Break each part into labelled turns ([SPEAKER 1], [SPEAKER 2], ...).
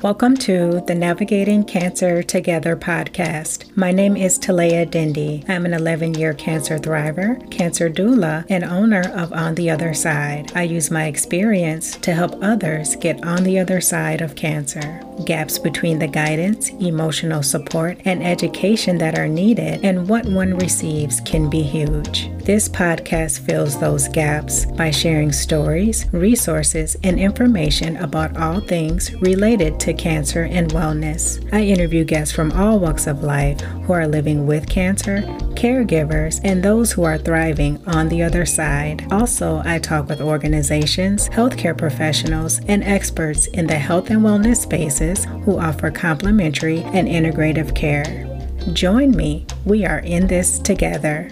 [SPEAKER 1] Welcome to the Navigating Cancer Together podcast. My name is Talea Dindy. I'm an 11 year cancer thriver, cancer doula, and owner of On the Other Side. I use my experience to help others get on the other side of cancer. Gaps between the guidance, emotional support, and education that are needed and what one receives can be huge. This podcast fills those gaps by sharing stories, resources, and information about all things related to cancer and wellness. I interview guests from all walks of life who are living with cancer, caregivers, and those who are thriving on the other side. Also, I talk with organizations, healthcare professionals, and experts in the health and wellness spaces who offer complementary and integrative care. Join me. We are in this together.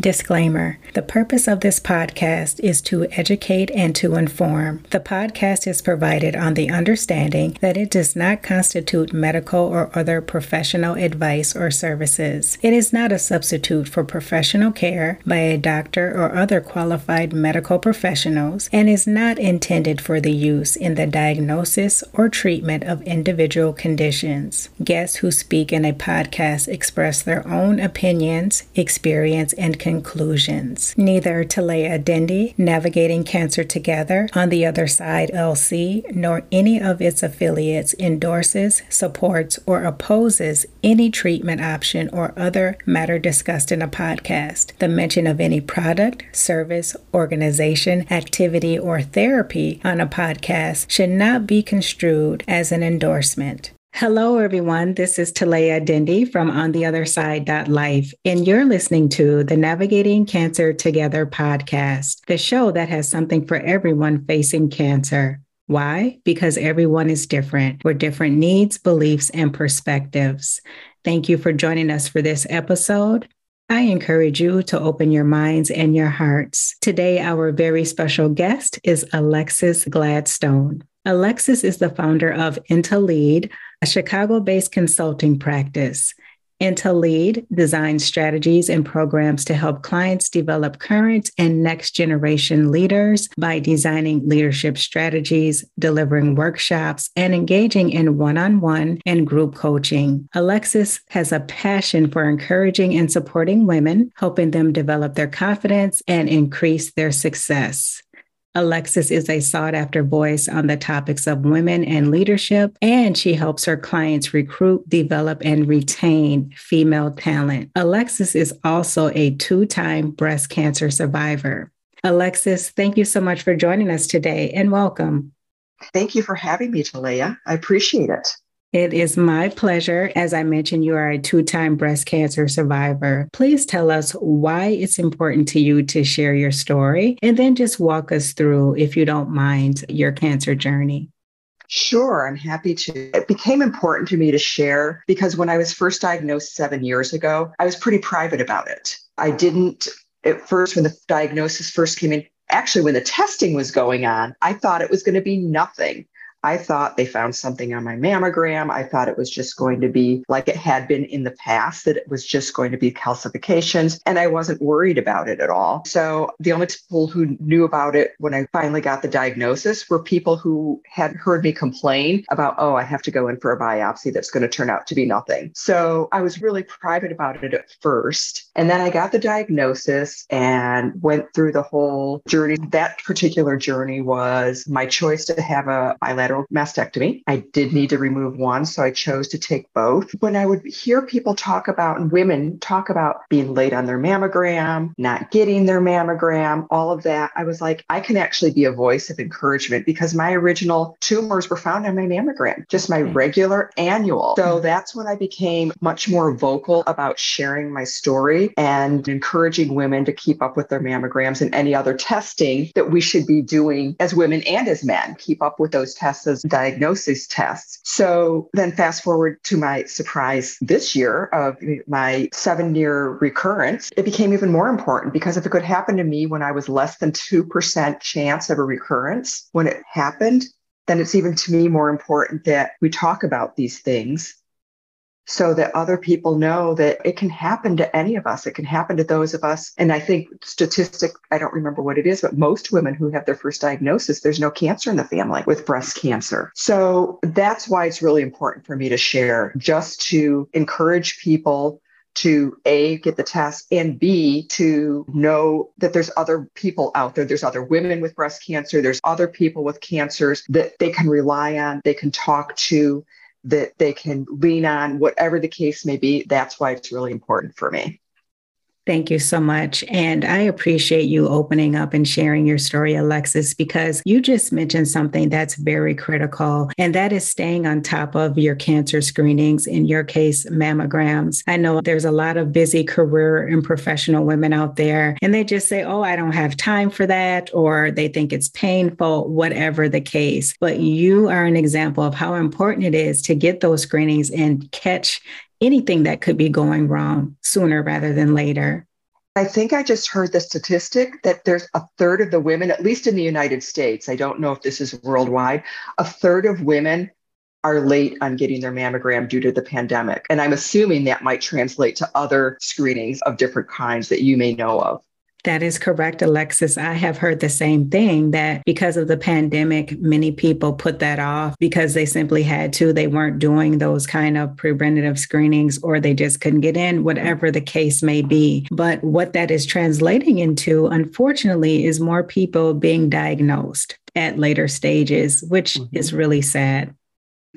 [SPEAKER 1] Disclaimer The purpose of this podcast is to educate and to inform. The podcast is provided on the understanding that it does not constitute medical or other professional advice or services. It is not a substitute for professional care by a doctor or other qualified medical professionals and is not intended for the use in the diagnosis or treatment of individual conditions. Guests who speak in a podcast express their own opinions, experience, and conclusions. Neither Talea Dindy, Navigating Cancer Together, On the Other Side LC, nor any of its affiliates endorses, supports, or opposes any treatment option or other matter discussed in a podcast. The mention of any product, service, organization, activity, or therapy on a podcast should not be construed as an endorsement. Hello, everyone. This is Talea Dindy from On the Other Side Life, and you're listening to the Navigating Cancer Together podcast, the show that has something for everyone facing cancer. Why? Because everyone is different with different needs, beliefs, and perspectives. Thank you for joining us for this episode. I encourage you to open your minds and your hearts. Today, our very special guest is Alexis Gladstone. Alexis is the founder of IntaLead, a Chicago based consulting practice. IntaLead designs strategies and programs to help clients develop current and next generation leaders by designing leadership strategies, delivering workshops, and engaging in one on one and group coaching. Alexis has a passion for encouraging and supporting women, helping them develop their confidence and increase their success. Alexis is a sought after voice on the topics of women and leadership, and she helps her clients recruit, develop, and retain female talent. Alexis is also a two time breast cancer survivor. Alexis, thank you so much for joining us today and welcome.
[SPEAKER 2] Thank you for having me, Talea. I appreciate it.
[SPEAKER 1] It is my pleasure. As I mentioned, you are a two time breast cancer survivor. Please tell us why it's important to you to share your story and then just walk us through, if you don't mind, your cancer journey.
[SPEAKER 2] Sure, I'm happy to. It became important to me to share because when I was first diagnosed seven years ago, I was pretty private about it. I didn't, at first, when the diagnosis first came in, actually, when the testing was going on, I thought it was going to be nothing. I thought they found something on my mammogram. I thought it was just going to be like it had been in the past, that it was just going to be calcifications. And I wasn't worried about it at all. So the only people who knew about it when I finally got the diagnosis were people who had heard me complain about, oh, I have to go in for a biopsy that's going to turn out to be nothing. So I was really private about it at first. And then I got the diagnosis and went through the whole journey. That particular journey was my choice to have a bilateral bilateral mastectomy. I did need to remove one, so I chose to take both. When I would hear people talk about, and women talk about being late on their mammogram, not getting their mammogram, all of that, I was like, I can actually be a voice of encouragement because my original tumors were found on my mammogram, just my mm. regular annual. So mm. that's when I became much more vocal about sharing my story and encouraging women to keep up with their mammograms and any other testing that we should be doing as women and as men. Keep up with those tests as diagnosis tests. So then fast forward to my surprise this year of my seven year recurrence, it became even more important because if it could happen to me when I was less than 2% chance of a recurrence, when it happened, then it's even to me more important that we talk about these things so that other people know that it can happen to any of us. It can happen to those of us. And I think statistic, I don't remember what it is, but most women who have their first diagnosis, there's no cancer in the family with breast cancer. So that's why it's really important for me to share, just to encourage people to A, get the test, and B, to know that there's other people out there. There's other women with breast cancer. There's other people with cancers that they can rely on, they can talk to, that they can lean on, whatever the case may be. That's why it's really important for me.
[SPEAKER 1] Thank you so much. And I appreciate you opening up and sharing your story, Alexis, because you just mentioned something that's very critical, and that is staying on top of your cancer screenings, in your case, mammograms. I know there's a lot of busy career and professional women out there, and they just say, Oh, I don't have time for that, or they think it's painful, whatever the case. But you are an example of how important it is to get those screenings and catch anything that could be going wrong sooner rather than later.
[SPEAKER 2] I think I just heard the statistic that there's a third of the women, at least in the United States, I don't know if this is worldwide, a third of women are late on getting their mammogram due to the pandemic. And I'm assuming that might translate to other screenings of different kinds that you may know of.
[SPEAKER 1] That is correct, Alexis. I have heard the same thing that because of the pandemic, many people put that off because they simply had to. They weren't doing those kind of preventative screenings or they just couldn't get in, whatever the case may be. But what that is translating into, unfortunately, is more people being diagnosed at later stages, which mm-hmm. is really sad.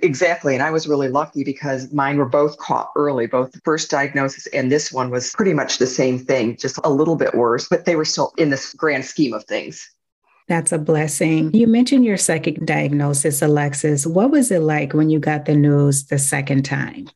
[SPEAKER 2] Exactly. And I was really lucky because mine were both caught early, both the first diagnosis and this one was pretty much the same thing, just a little bit worse, but they were still in this grand scheme of things.
[SPEAKER 1] That's a blessing. You mentioned your second diagnosis, Alexis. What was it like when you got the news the second time?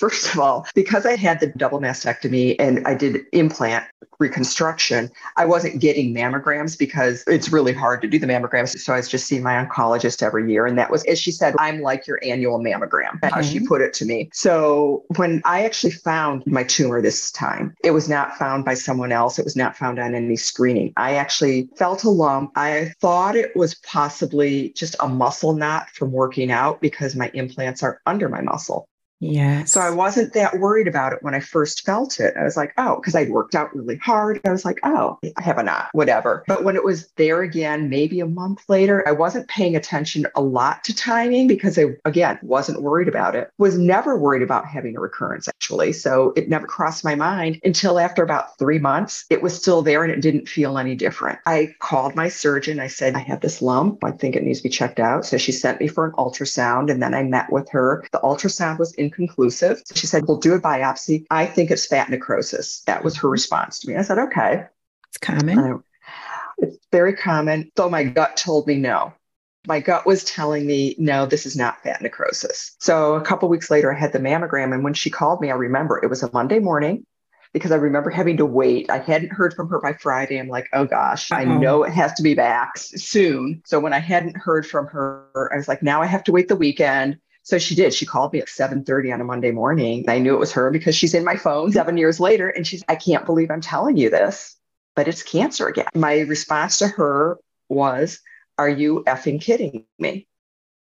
[SPEAKER 2] First of all, because I had the double mastectomy and I did implant reconstruction, I wasn't getting mammograms because it's really hard to do the mammograms. So I was just seeing my oncologist every year. And that was, as she said, I'm like your annual mammogram, how she mm-hmm. put it to me. So when I actually found my tumor this time, it was not found by someone else. It was not found on any screening. I actually felt a lump. I thought it was possibly just a muscle knot from working out because my implants are under my muscle.
[SPEAKER 1] Yeah.
[SPEAKER 2] So I wasn't that worried about it when I first felt it. I was like, oh, because I'd worked out really hard. I was like, oh, I have a knot, whatever. But when it was there again, maybe a month later, I wasn't paying attention a lot to timing because I, again, wasn't worried about it. Was never worried about having a recurrence, actually. So it never crossed my mind until after about three months, it was still there and it didn't feel any different. I called my surgeon. I said, I have this lump. I think it needs to be checked out. So she sent me for an ultrasound and then I met with her. The ultrasound was in inconclusive. She said, We'll do a biopsy. I think it's fat necrosis. That was her response to me. I said, Okay.
[SPEAKER 1] It's common.
[SPEAKER 2] it's very common, though my gut told me no. My gut was telling me, no, this is not fat necrosis. So a couple weeks later, I had the mammogram. And when she called me, I remember it was a Monday morning because I remember having to wait. I hadn't heard from her by Friday. I'm like, oh gosh, I know it has to be back soon. So when I hadn't heard from her, I was like, now I have to wait the weekend. So she did. She called me at 7:30 on a Monday morning. I knew it was her because she's in my phone 7 years later and she's I can't believe I'm telling you this, but it's cancer again. My response to her was, "Are you effing kidding me?"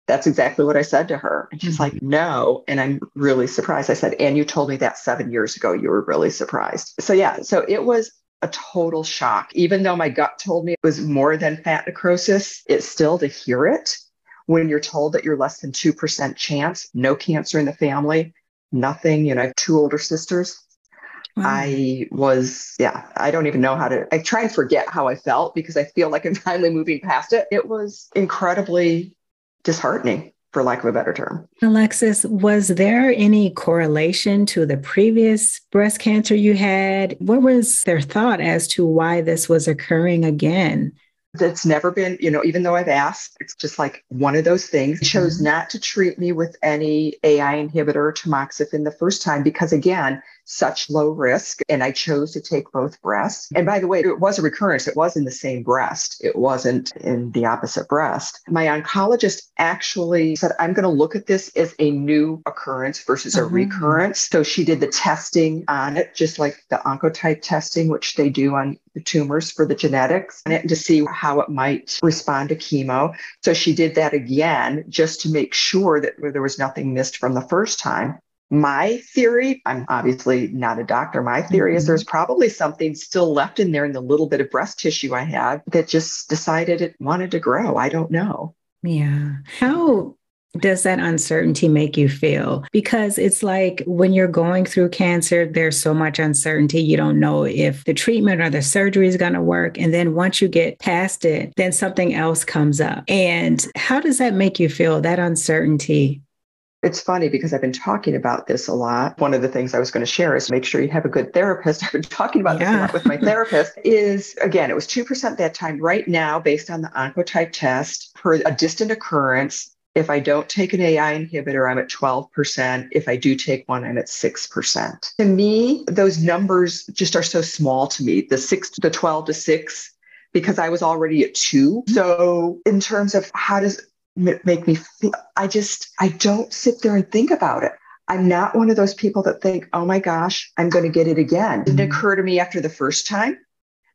[SPEAKER 2] That's exactly what I said to her. And she's mm-hmm. like, "No." And I'm really surprised. I said, "And you told me that 7 years ago. You were really surprised." So yeah, so it was a total shock. Even though my gut told me it was more than fat necrosis, it's still to hear it when you're told that you're less than 2% chance, no cancer in the family, nothing, you know, I have two older sisters. Wow. I was, yeah, I don't even know how to, I try and forget how I felt because I feel like I'm finally moving past it. It was incredibly disheartening, for lack of a better term.
[SPEAKER 1] Alexis, was there any correlation to the previous breast cancer you had? What was their thought as to why this was occurring again?
[SPEAKER 2] That's never been, you know, even though I've asked, it's just like one of those things. Mm-hmm. Chose not to treat me with any AI inhibitor, tamoxifen the first time because, again, such low risk. And I chose to take both breasts. And by the way, it was a recurrence. It was in the same breast. It wasn't in the opposite breast. My oncologist actually said, I'm going to look at this as a new occurrence versus a mm-hmm. recurrence. So she did the testing on it, just like the oncotype testing, which they do on the tumors for the genetics and to see how it might respond to chemo. So she did that again just to make sure that there was nothing missed from the first time. My theory, I'm obviously not a doctor. My theory mm-hmm. is there's probably something still left in there in the little bit of breast tissue I have that just decided it wanted to grow. I don't know.
[SPEAKER 1] Yeah. How does that uncertainty make you feel? Because it's like when you're going through cancer, there's so much uncertainty. You don't know if the treatment or the surgery is going to work. And then once you get past it, then something else comes up. And how does that make you feel, that uncertainty?
[SPEAKER 2] It's funny because I've been talking about this a lot. One of the things I was going to share is make sure you have a good therapist. I've been talking about yeah. this a lot with my therapist. Is again, it was 2% that time. Right now, based on the Oncotype test, for a distant occurrence, if I don't take an AI inhibitor, I'm at 12%. If I do take one, I'm at 6%. To me, those numbers just are so small to me the six, the 12 to six, because I was already at two. So, in terms of how does it make me feel, I just, I don't sit there and think about it. I'm not one of those people that think, oh my gosh, I'm going to get it again. It didn't occur to me after the first time.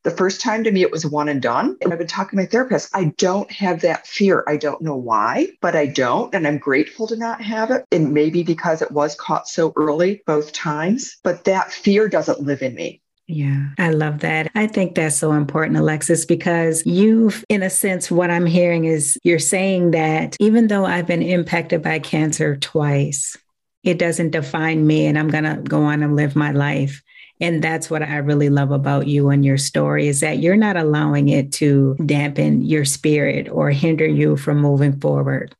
[SPEAKER 2] The first time to me, it was one and done. And I've been talking to my therapist. I don't have that fear. I don't know why, but I don't. And I'm grateful to not have it. And maybe because it was caught so early both times, but that fear doesn't live in me.
[SPEAKER 1] Yeah, I love that. I think that's so important, Alexis, because you've, in a sense, what I'm hearing is you're saying that even though I've been impacted by cancer twice, it doesn't define me and I'm going to go on and live my life. And that's what I really love about you and your story is that you're not allowing it to dampen your spirit or hinder you from moving forward.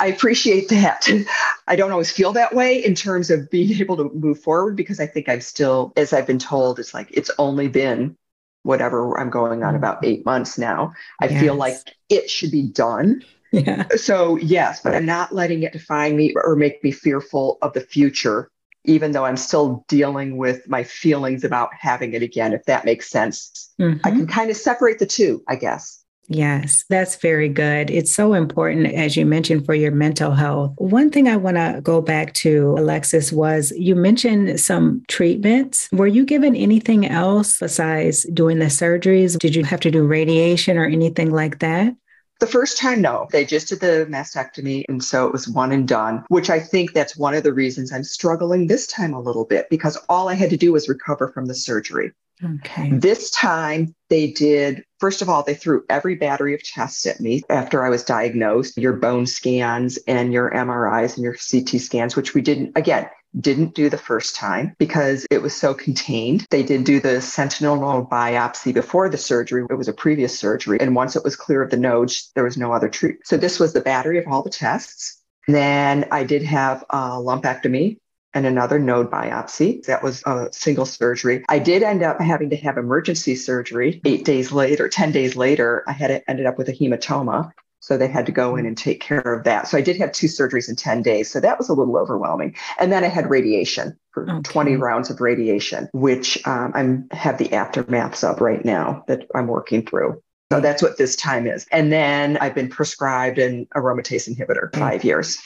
[SPEAKER 2] I appreciate that. I don't always feel that way in terms of being able to move forward because I think I'm still, as I've been told, it's like it's only been whatever I'm going on about eight months now. I yes. feel like it should be done. Yeah. So, yes, but I'm not letting it define me or make me fearful of the future even though I'm still dealing with my feelings about having it again, if that makes sense. Mm-hmm. I can kind of separate the two, I guess.
[SPEAKER 1] Yes, that's very good. It's so important, as you mentioned, for your mental health. One thing I want to go back to, Alexis, was you mentioned some treatments. Were you given anything else besides doing the surgeries? Did you have to do radiation or anything like that?
[SPEAKER 2] The first time, no. They just did the mastectomy. And so it was one and done, which I think that's one of the reasons I'm struggling this time a little bit because all I had to do was recover from the surgery. Okay. This time they did, first of all, they threw every battery of tests at me after I was diagnosed your bone scans and your MRIs and your CT scans, which we didn't, again, didn't do the first time because it was so contained. They did do the sentinel node biopsy before the surgery. It was a previous surgery. And once it was clear of the nodes, there was no other treatment. So this was the battery of all the tests. Then I did have a lumpectomy and another node biopsy. That was a single surgery. I did end up having to have emergency surgery eight days later, 10 days later. I had ended up with a hematoma. So they had to go in and take care of that. So I did have two surgeries in 10 days. So that was a little overwhelming. And then I had radiation for okay. 20 rounds of radiation, which um, I'm have the aftermaths of right now that I'm working through. So that's what this time is. And then I've been prescribed an aromatase inhibitor five years.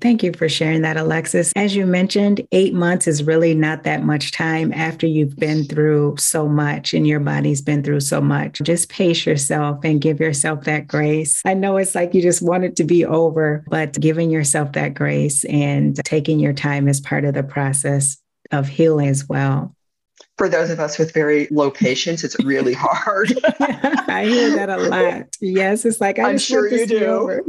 [SPEAKER 1] Thank you for sharing that, Alexis. As you mentioned, eight months is really not that much time after you've been through so much and your body's been through so much. Just pace yourself and give yourself that grace. I know it's like you just want it to be over, but giving yourself that grace and taking your time is part of the process of healing as well
[SPEAKER 2] for those of us with very low patience, it's really hard.
[SPEAKER 1] I hear that a lot. Yes, it's like I am sure you do.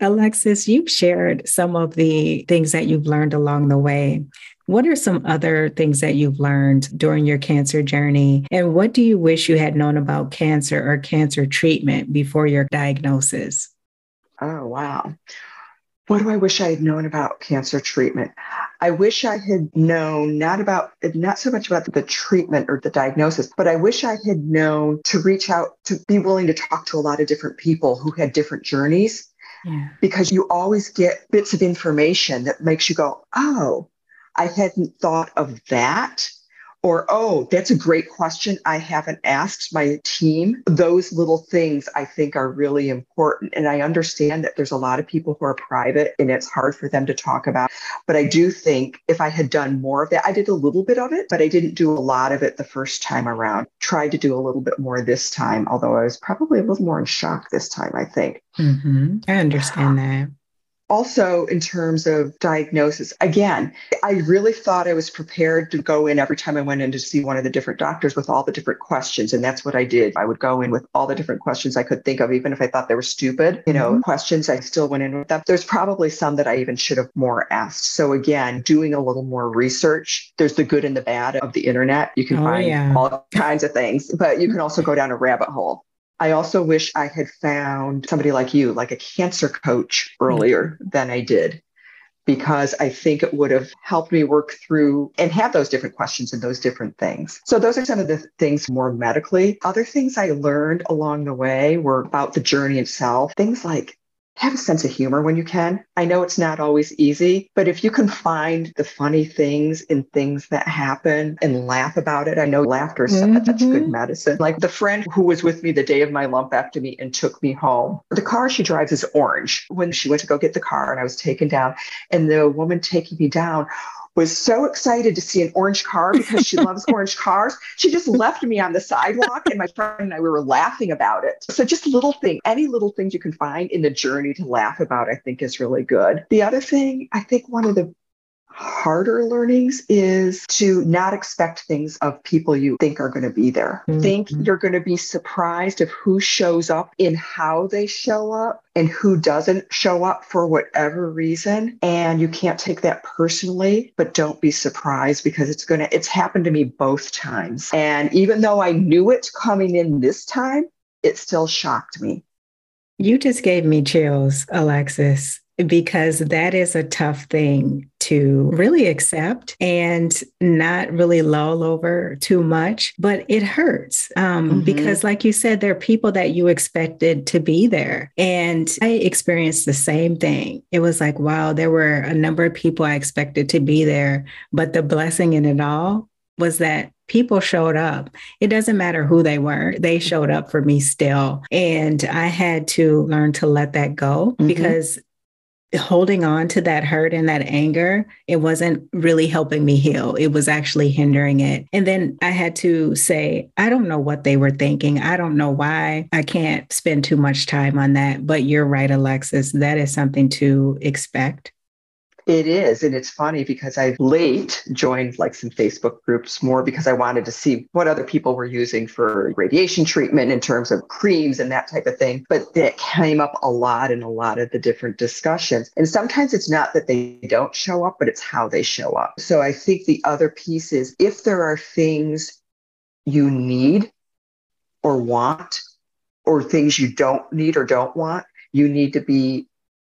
[SPEAKER 1] Alexis, you've shared some of the things that you've learned along the way. What are some other things that you've learned during your cancer journey? And what do you wish you had known about cancer or cancer treatment before your diagnosis?
[SPEAKER 2] Oh, wow. What do I wish I had known about cancer treatment? I wish I had known not about, not so much about the treatment or the diagnosis, but I wish I had known to reach out, to be willing to talk to a lot of different people who had different journeys because you always get bits of information that makes you go, oh, I hadn't thought of that. Or, oh, that's a great question. I haven't asked my team. Those little things I think are really important. And I understand that there's a lot of people who are private and it's hard for them to talk about. But I do think if I had done more of that, I did a little bit of it, but I didn't do a lot of it the first time around. Tried to do a little bit more this time, although I was probably a little more in shock this time, I think.
[SPEAKER 1] Mm-hmm. I understand that.
[SPEAKER 2] Also, in terms of diagnosis, again, I really thought I was prepared to go in every time I went in to see one of the different doctors with all the different questions. And that's what I did. I would go in with all the different questions I could think of, even if I thought they were stupid, you know, mm-hmm. questions. I still went in with them. There's probably some that I even should have more asked. So, again, doing a little more research, there's the good and the bad of the internet. You can oh, find yeah. all kinds of things, but you can also go down a rabbit hole. I also wish I had found somebody like you, like a cancer coach earlier mm-hmm. than I did, because I think it would have helped me work through and have those different questions and those different things. So, those are some of the things more medically. Other things I learned along the way were about the journey itself, things like have a sense of humor when you can. I know it's not always easy, but if you can find the funny things in things that happen and laugh about it, I know laughter is mm-hmm. such good medicine. Like the friend who was with me the day of my lumpectomy and took me home, the car she drives is orange. When she went to go get the car and I was taken down, and the woman taking me down, was so excited to see an orange car because she loves orange cars. She just left me on the sidewalk, and my friend and I we were laughing about it. So, just little thing, any little things you can find in the journey to laugh about, I think is really good. The other thing, I think one of the harder learnings is to not expect things of people you think are going to be there. Mm-hmm. Think you're going to be surprised of who shows up in how they show up and who doesn't show up for whatever reason. And you can't take that personally, but don't be surprised because it's going to, it's happened to me both times. And even though I knew it coming in this time, it still shocked me.
[SPEAKER 1] You just gave me chills, Alexis because that is a tough thing to really accept and not really lull over too much, but it hurts um, mm-hmm. because, like you said, there are people that you expected to be there. And I experienced the same thing. It was like, wow, there were a number of people I expected to be there, but the blessing in it all was that people showed up. It doesn't matter who they were, they showed up for me still. And I had to learn to let that go mm-hmm. because holding on to that hurt and that anger, it wasn't really helping me heal. It was actually hindering it. And then I had to say, I don't know what they were thinking. I don't know why. I can't spend too much time on that. But you're right, Alexis. That is something to expect.
[SPEAKER 2] It is. And it's funny because I late joined like some Facebook groups more because I wanted to see what other people were using for radiation treatment in terms of creams and that type of thing. But that came up a lot in a lot of the different discussions. And sometimes it's not that they don't show up, but it's how they show up. So I think the other piece is if there are things you need or want, or things you don't need or don't want, you need to be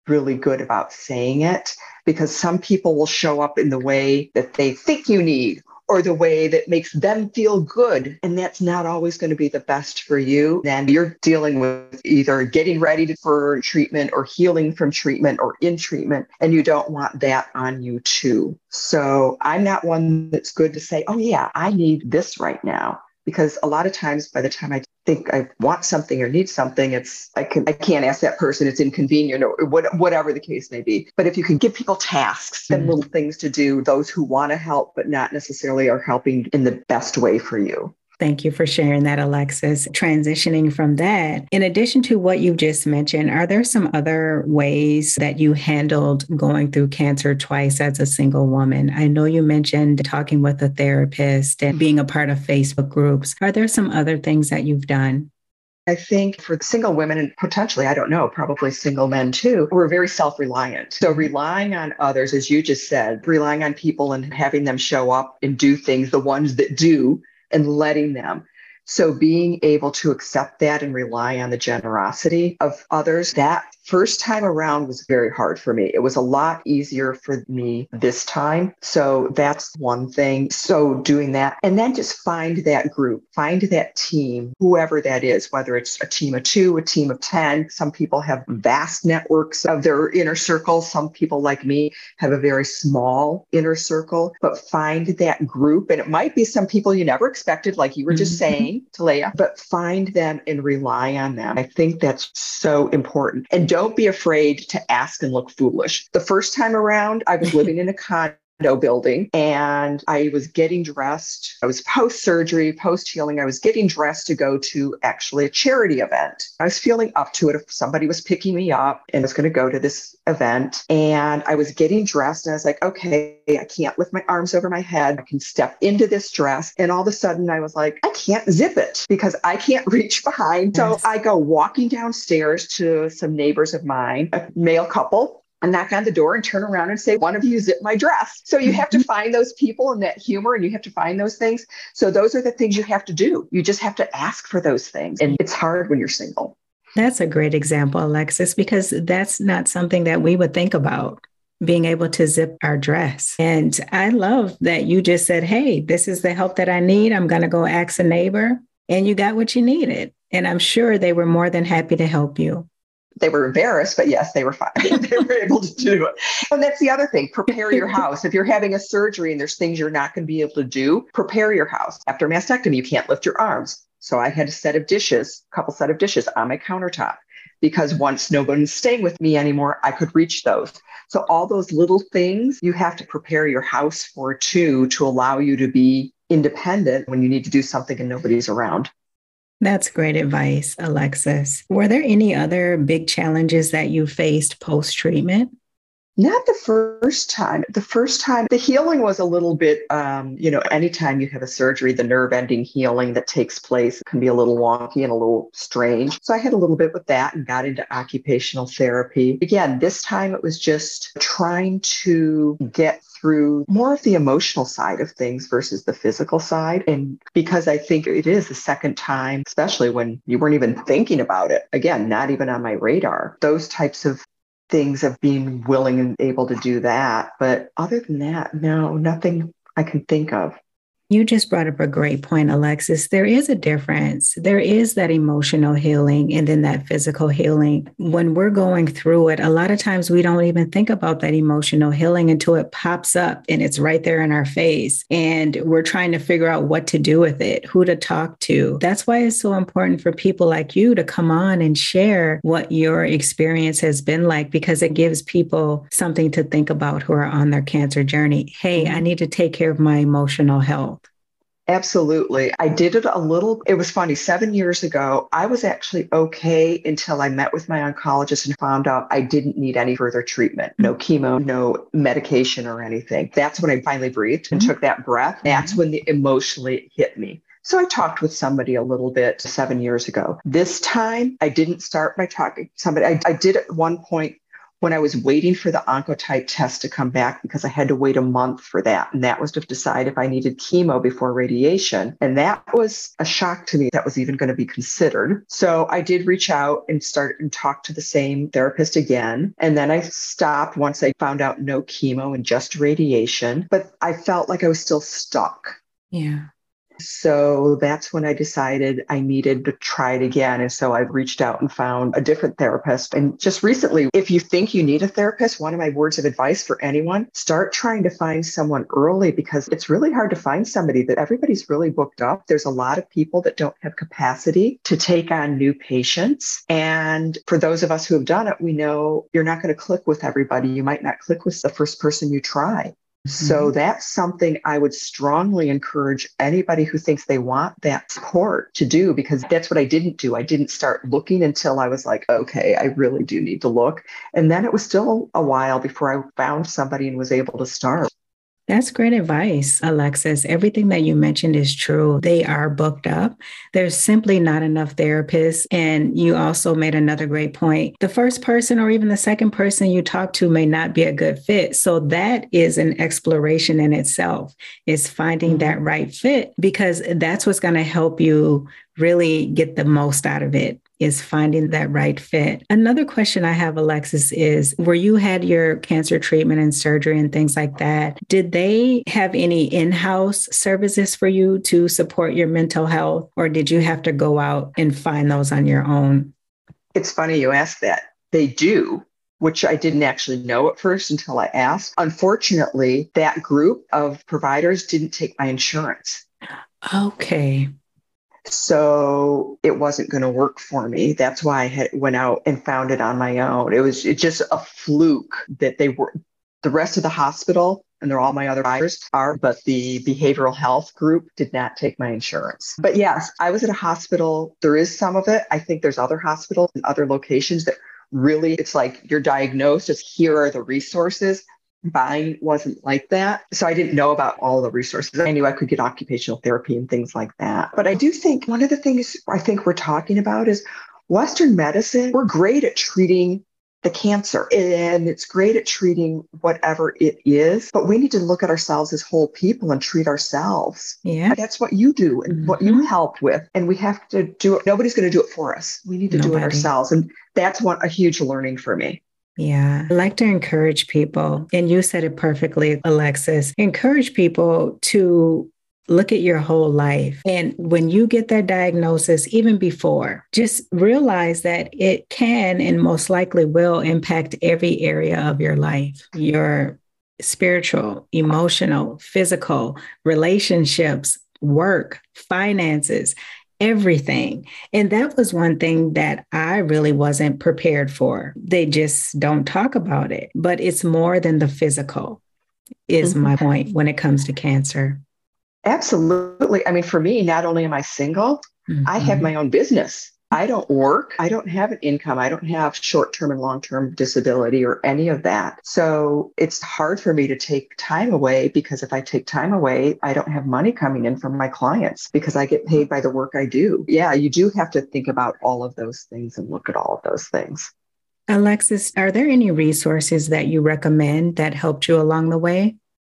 [SPEAKER 2] really good about saying it because some people will show up in the way that they think you need or the way that makes them feel good. And that's not always going to be the best for you. Then you're dealing with either getting ready for treatment or healing from treatment or in treatment. And you don't want that on you too. So I'm not one that's good to say, oh, yeah, I need this right now because a lot of times by the time I think I want something or need something, it's I can I can't ask that person. It's inconvenient or what, whatever the case may be. But if you can give people tasks and mm-hmm. little things to do, those who want to help but not necessarily are helping in the best way for you.
[SPEAKER 1] Thank you for sharing that, Alexis. Transitioning from that, in addition to what you've just mentioned, are there some other ways that you handled going through cancer twice as a single woman? I know you mentioned talking with a therapist and being a part of Facebook groups. Are there some other things that you've done?
[SPEAKER 2] I think for single women and potentially, I don't know, probably single men too, we're very self reliant. So relying on others, as you just said, relying on people and having them show up and do things, the ones that do, and letting them. So being able to accept that and rely on the generosity of others, that first time around was very hard for me. It was a lot easier for me this time. So that's one thing. So doing that and then just find that group, find that team, whoever that is, whether it's a team of two, a team of 10. Some people have vast networks of their inner circle. Some people like me have a very small inner circle, but find that group. And it might be some people you never expected, like you were just mm-hmm. saying, Talea, but find them and rely on them. I think that's so important. And don't be afraid to ask and look foolish. The first time around, I was living in a condo building and I was getting dressed. I was post surgery, post healing. I was getting dressed to go to actually a charity event. I was feeling up to it if somebody was picking me up and I was going to go to this event. And I was getting dressed and I was like, okay, I can't lift my arms over my head. I can step into this dress. And all of a sudden I was like, I can't zip it because I can't reach behind. So I go walking downstairs to some neighbors of mine, a male couple and knock on the door and turn around and say, one of you zip my dress. So you have to mm-hmm. find those people and that humor and you have to find those things. So those are the things you have to do. You just have to ask for those things. And it's hard when you're single.
[SPEAKER 1] That's a great example, Alexis, because that's not something that we would think about being able to zip our dress. And I love that you just said, Hey, this is the help that I need. I'm going to go ask a neighbor. And you got what you needed. And I'm sure they were more than happy to help you
[SPEAKER 2] they were embarrassed, but yes, they were fine. they were able to do it. And that's the other thing prepare your house. If you're having a surgery and there's things you're not going to be able to do, prepare your house. After mastectomy, you can't lift your arms. So I had a set of dishes, a couple set of dishes on my countertop because once no one's staying with me anymore, I could reach those. So all those little things you have to prepare your house for too to allow you to be independent when you need to do something and nobody's around.
[SPEAKER 1] That's great advice, Alexis. Were there any other big challenges that you faced post treatment?
[SPEAKER 2] Not the first time. The first time, the healing was a little bit, um, you know, anytime you have a surgery, the nerve ending healing that takes place can be a little wonky and a little strange. So I had a little bit with that and got into occupational therapy. Again, this time it was just trying to get through more of the emotional side of things versus the physical side. And because I think it is the second time, especially when you weren't even thinking about it, again, not even on my radar, those types of things of being willing and able to do that. But other than that, no, nothing I can think of.
[SPEAKER 1] You just brought up a great point, Alexis. There is a difference. There is that emotional healing and then that physical healing. When we're going through it, a lot of times we don't even think about that emotional healing until it pops up and it's right there in our face. And we're trying to figure out what to do with it, who to talk to. That's why it's so important for people like you to come on and share what your experience has been like, because it gives people something to think about who are on their cancer journey. Hey, I need to take care of my emotional health.
[SPEAKER 2] Absolutely. I did it a little. It was funny. Seven years ago, I was actually okay until I met with my oncologist and found out I didn't need any further treatment no chemo, no medication or anything. That's when I finally breathed and mm-hmm. took that breath. That's mm-hmm. when the emotionally hit me. So I talked with somebody a little bit seven years ago. This time I didn't start by talking to somebody. I, I did at one point when I was waiting for the oncotype test to come back because I had to wait a month for that. And that was to decide if I needed chemo before radiation. And that was a shock to me that was even going to be considered. So I did reach out and start and talk to the same therapist again. And then I stopped once I found out no chemo and just radiation. But I felt like I was still stuck.
[SPEAKER 1] Yeah.
[SPEAKER 2] So that's when I decided I needed to try it again. And so I've reached out and found a different therapist. And just recently, if you think you need a therapist, one of my words of advice for anyone, start trying to find someone early because it's really hard to find somebody that everybody's really booked up. There's a lot of people that don't have capacity to take on new patients. And for those of us who have done it, we know you're not going to click with everybody. You might not click with the first person you try. So mm-hmm. that's something I would strongly encourage anybody who thinks they want that support to do because that's what I didn't do. I didn't start looking until I was like, okay, I really do need to look. And then it was still a while before I found somebody and was able to start.
[SPEAKER 1] That's great advice, Alexis. Everything that you mentioned is true. They are booked up. There's simply not enough therapists. And you also made another great point. The first person or even the second person you talk to may not be a good fit. So that is an exploration in itself, is finding that mm-hmm. right fit because that's what's going to help you really get the most out of it is finding that right fit. Another question I have, Alexis, is where you had your cancer treatment and surgery and things like that, did they have any in house services for you to support your mental health, or did you have to go out and find those on your own?
[SPEAKER 2] It's funny you ask that. They do. Which I didn't actually know at first until I asked. Unfortunately, that group of providers didn't take my insurance.
[SPEAKER 1] Okay.
[SPEAKER 2] So it wasn't going to work for me. That's why I had, went out and found it on my own. It was it just a fluke that they were the rest of the hospital and they're all my other buyers are, but the behavioral health group did not take my insurance. But yes, I was at a hospital. There is some of it. I think there's other hospitals and other locations that really it's like you're diagnosed as here are the resources buying wasn't like that. So I didn't know about all the resources. I knew I could get occupational therapy and things like that. But I do think one of the things I think we're talking about is Western medicine, we're great at treating the cancer and it's great at treating whatever it is but we need to look at ourselves as whole people and treat ourselves
[SPEAKER 1] yeah
[SPEAKER 2] that's what you do and mm-hmm. what you mm-hmm. help with and we have to do it nobody's going to do it for us we need to Nobody. do it ourselves and that's one a huge learning for me
[SPEAKER 1] yeah, I like to encourage people, and you said it perfectly, Alexis. Encourage people to look at your whole life. And when you get that diagnosis, even before, just realize that it can and most likely will impact every area of your life your spiritual, emotional, physical, relationships, work, finances. Everything. And that was one thing that I really wasn't prepared for. They just don't talk about it, but it's more than the physical, is mm-hmm. my point when it comes to cancer.
[SPEAKER 2] Absolutely. I mean, for me, not only am I single, mm-hmm. I have mm-hmm. my own business. I don't work. I don't have an income. I don't have short term and long term disability or any of that. So it's hard for me to take time away because if I take time away, I don't have money coming in from my clients because I get paid by the work I do. Yeah, you do have to think about all of those things and look at all of those things.
[SPEAKER 1] Alexis, are there any resources that you recommend that helped you along the way?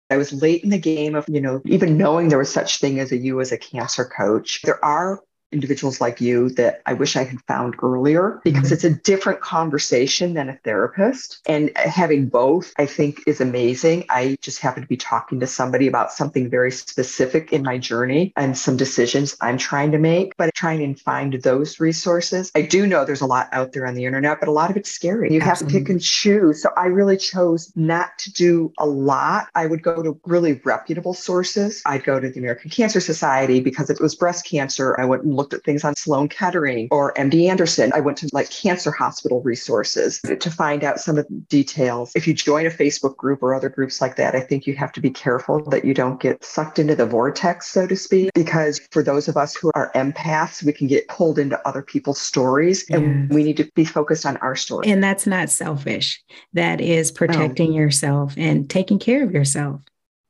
[SPEAKER 2] I was late in the game of, you know, even knowing there was such thing as a you as a cancer coach. There are individuals like you that I wish I had found earlier because mm-hmm. it's a different conversation than a therapist. And having both, I think, is amazing. I just happen to be talking to somebody about something very specific in my journey and some decisions I'm trying to make, but trying and find those resources. I do know there's a lot out there on the internet, but a lot of it's scary. You Absolutely. have to pick and choose. So I really chose not to do a lot. I would go to really reputable sources. I'd go to the American Cancer Society because if it was breast cancer, I wouldn't looked at things on Sloan Kettering or MD Anderson. I went to like cancer hospital resources to find out some of the details. If you join a Facebook group or other groups like that, I think you have to be careful that you don't get sucked into the vortex, so to speak, because for those of us who are empaths, we can get pulled into other people's stories and we need to be focused on our story.
[SPEAKER 1] And that's not selfish. That is protecting no. yourself and taking care of yourself.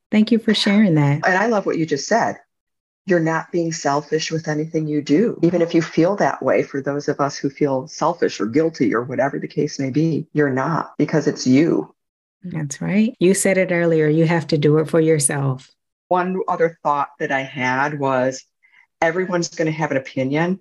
[SPEAKER 1] Thank you for sharing that.
[SPEAKER 2] And I love what you just said you're not being selfish with anything you do. Even if you feel that way, for those of us who feel selfish or guilty or whatever the case may be, you're not because it's you.
[SPEAKER 1] That's right. You said it earlier. You have to do it for yourself.
[SPEAKER 2] One other thought that I had was everyone's going to have an opinion.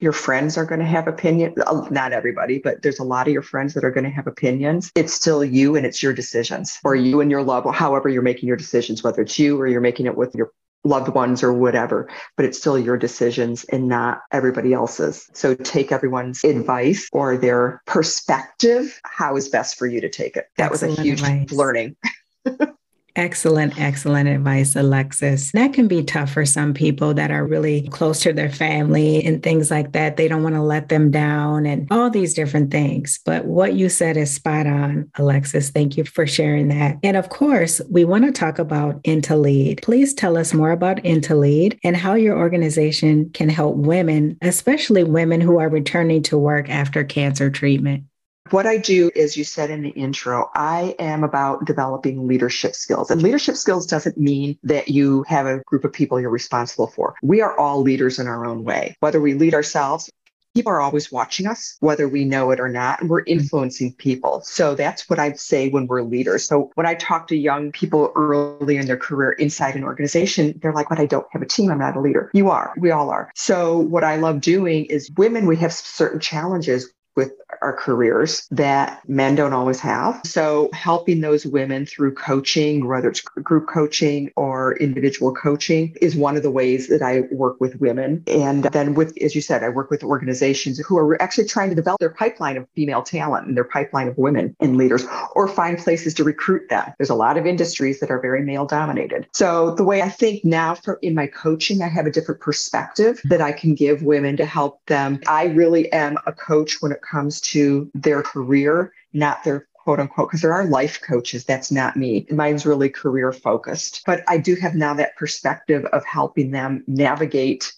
[SPEAKER 2] Your friends are going to have opinion. Uh, not everybody, but there's a lot of your friends that are going to have opinions. It's still you and it's your decisions or you and your love, however you're making your decisions, whether it's you or you're making it with your loved ones or whatever, but it's still your decisions and not everybody else's. So take everyone's advice or their perspective. How is best for you to take it? That Excellent was a huge advice. learning.
[SPEAKER 1] Excellent, excellent advice, Alexis. That can be tough for some people that are really close to their family and things like that. They don't want to let them down and all these different things. But what you said is spot on, Alexis. Thank you for sharing that. And of course, we want to talk about IntoLead. Please tell us more about IntoLead and how your organization can help women, especially women who are returning to work after cancer treatment.
[SPEAKER 2] What I do, is, you said in the intro, I am about developing leadership skills. And leadership skills doesn't mean that you have a group of people you're responsible for. We are all leaders in our own way, whether we lead ourselves. People are always watching us, whether we know it or not, and we're influencing people. So that's what I'd say when we're leaders. So when I talk to young people early in their career inside an organization, they're like, but I don't have a team. I'm not a leader. You are. We all are. So what I love doing is women, we have certain challenges with our careers that men don't always have. So helping those women through coaching, whether it's group coaching or individual coaching is one of the ways that I work with women. And then with, as you said, I work with organizations who are actually trying to develop their pipeline of female talent and their pipeline of women and leaders or find places to recruit them. There's a lot of industries that are very male dominated. So the way I think now for in my coaching, I have a different perspective that I can give women to help them. I really am a coach when it comes to their career, not their quote unquote, because there are life coaches. That's not me. Mine's really career focused. But I do have now that perspective of helping them navigate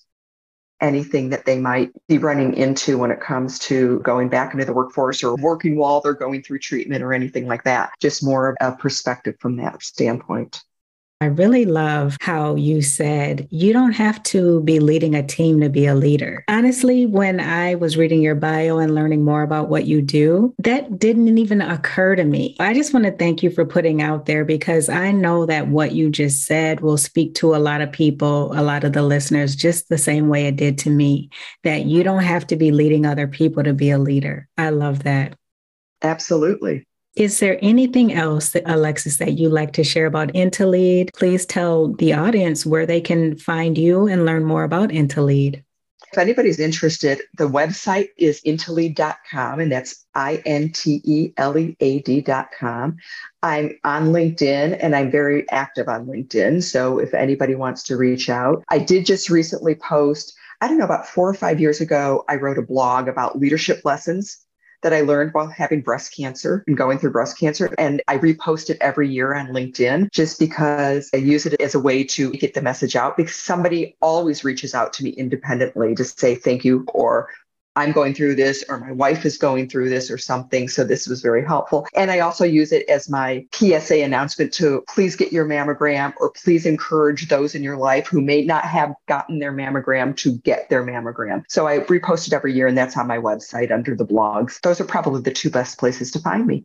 [SPEAKER 2] anything that they might be running into when it comes to going back into the workforce or working while they're going through treatment or anything like that. Just more of a perspective from that standpoint.
[SPEAKER 1] I really love how you said you don't have to be leading a team to be a leader. Honestly, when I was reading your bio and learning more about what you do, that didn't even occur to me. I just want to thank you for putting out there because I know that what you just said will speak to a lot of people, a lot of the listeners, just the same way it did to me, that you don't have to be leading other people to be a leader. I love that.
[SPEAKER 2] Absolutely.
[SPEAKER 1] Is there anything else, that, Alexis, that you'd like to share about Intelead? Please tell the audience where they can find you and learn more about Intelead.
[SPEAKER 2] If anybody's interested, the website is intelead.com, and that's I N T E L E A D.com. I'm on LinkedIn and I'm very active on LinkedIn. So if anybody wants to reach out, I did just recently post, I don't know, about four or five years ago, I wrote a blog about leadership lessons that I learned while having breast cancer and going through breast cancer. And I repost it every year on LinkedIn just because I use it as a way to get the message out because somebody always reaches out to me independently to say thank you or I'm going through this or my wife is going through this or something. So this was very helpful. And I also use it as my PSA announcement to please get your mammogram or please encourage those in your life who may not have gotten their mammogram to get their mammogram. So I repost it every year and that's on my website under the blogs. Those are probably the two best places to find me.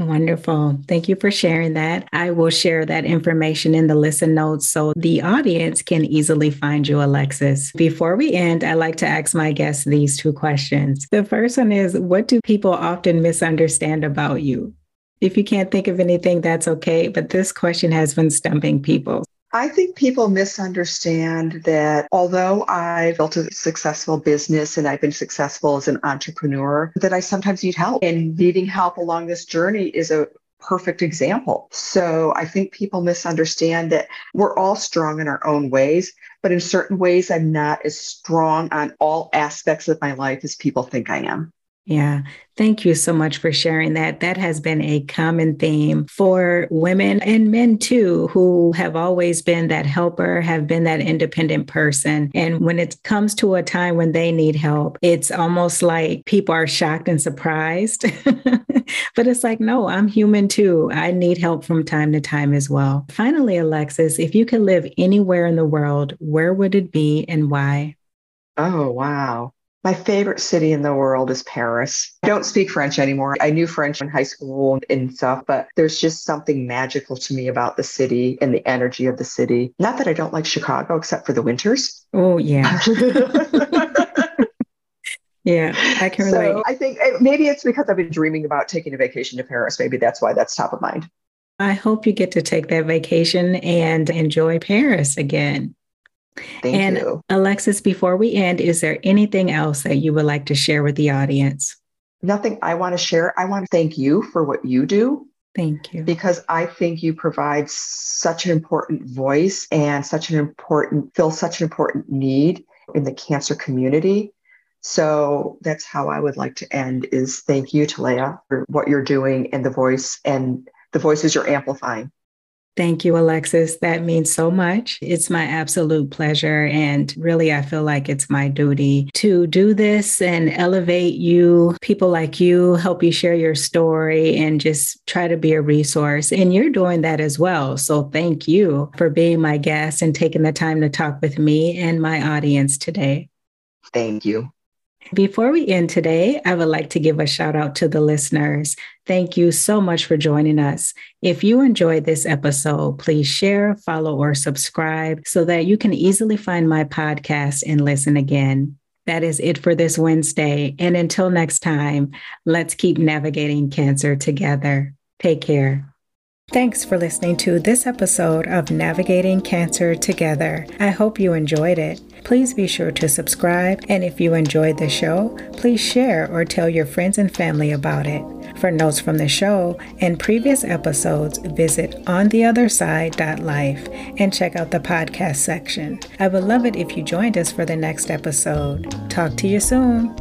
[SPEAKER 1] Wonderful. Thank you for sharing that. I will share that information in the listen notes so the audience can easily find you, Alexis. Before we end, I like to ask my guests these two questions. The first one is What do people often misunderstand about you? If you can't think of anything, that's okay. But this question has been stumping people.
[SPEAKER 2] I think people misunderstand that although I built a successful business and I've been successful as an entrepreneur, that I sometimes need help. And needing help along this journey is a perfect example. So I think people misunderstand that we're all strong in our own ways, but in certain ways, I'm not as strong on all aspects of my life as people think I am.
[SPEAKER 1] Yeah. Thank you so much for sharing that. That has been a common theme for women and men too, who have always been that helper, have been that independent person. And when it comes to a time when they need help, it's almost like people are shocked and surprised. but it's like, no, I'm human too. I need help from time to time as well. Finally, Alexis, if you could live anywhere in the world, where would it be and why?
[SPEAKER 2] Oh, wow. My favorite city in the world is Paris. I don't speak French anymore. I knew French in high school and stuff, but there's just something magical to me about the city and the energy of the city. Not that I don't like Chicago, except for the winters.
[SPEAKER 1] Oh, yeah. yeah, I can relate. So
[SPEAKER 2] I think eh, maybe it's because I've been dreaming about taking a vacation to Paris. Maybe that's why that's top of mind.
[SPEAKER 1] I hope you get to take that vacation and enjoy Paris again.
[SPEAKER 2] Thank
[SPEAKER 1] and
[SPEAKER 2] you.
[SPEAKER 1] Alexis, before we end, is there anything else that you would like to share with the audience?
[SPEAKER 2] Nothing I want to share. I want to thank you for what you do.
[SPEAKER 1] Thank you.
[SPEAKER 2] Because I think you provide such an important voice and such an important, fill such an important need in the cancer community. So that's how I would like to end is thank you, Talea, for what you're doing and the voice and the voices you're amplifying.
[SPEAKER 1] Thank you, Alexis. That means so much. It's my absolute pleasure. And really, I feel like it's my duty to do this and elevate you, people like you, help you share your story and just try to be a resource. And you're doing that as well. So thank you for being my guest and taking the time to talk with me and my audience today.
[SPEAKER 2] Thank you.
[SPEAKER 1] Before we end today, I would like to give a shout out to the listeners. Thank you so much for joining us. If you enjoyed this episode, please share, follow, or subscribe so that you can easily find my podcast and listen again. That is it for this Wednesday. And until next time, let's keep navigating cancer together. Take care. Thanks for listening to this episode of Navigating Cancer Together. I hope you enjoyed it. Please be sure to subscribe, and if you enjoyed the show, please share or tell your friends and family about it. For notes from the show and previous episodes, visit ontheotherside.life and check out the podcast section. I would love it if you joined us for the next episode. Talk to you soon.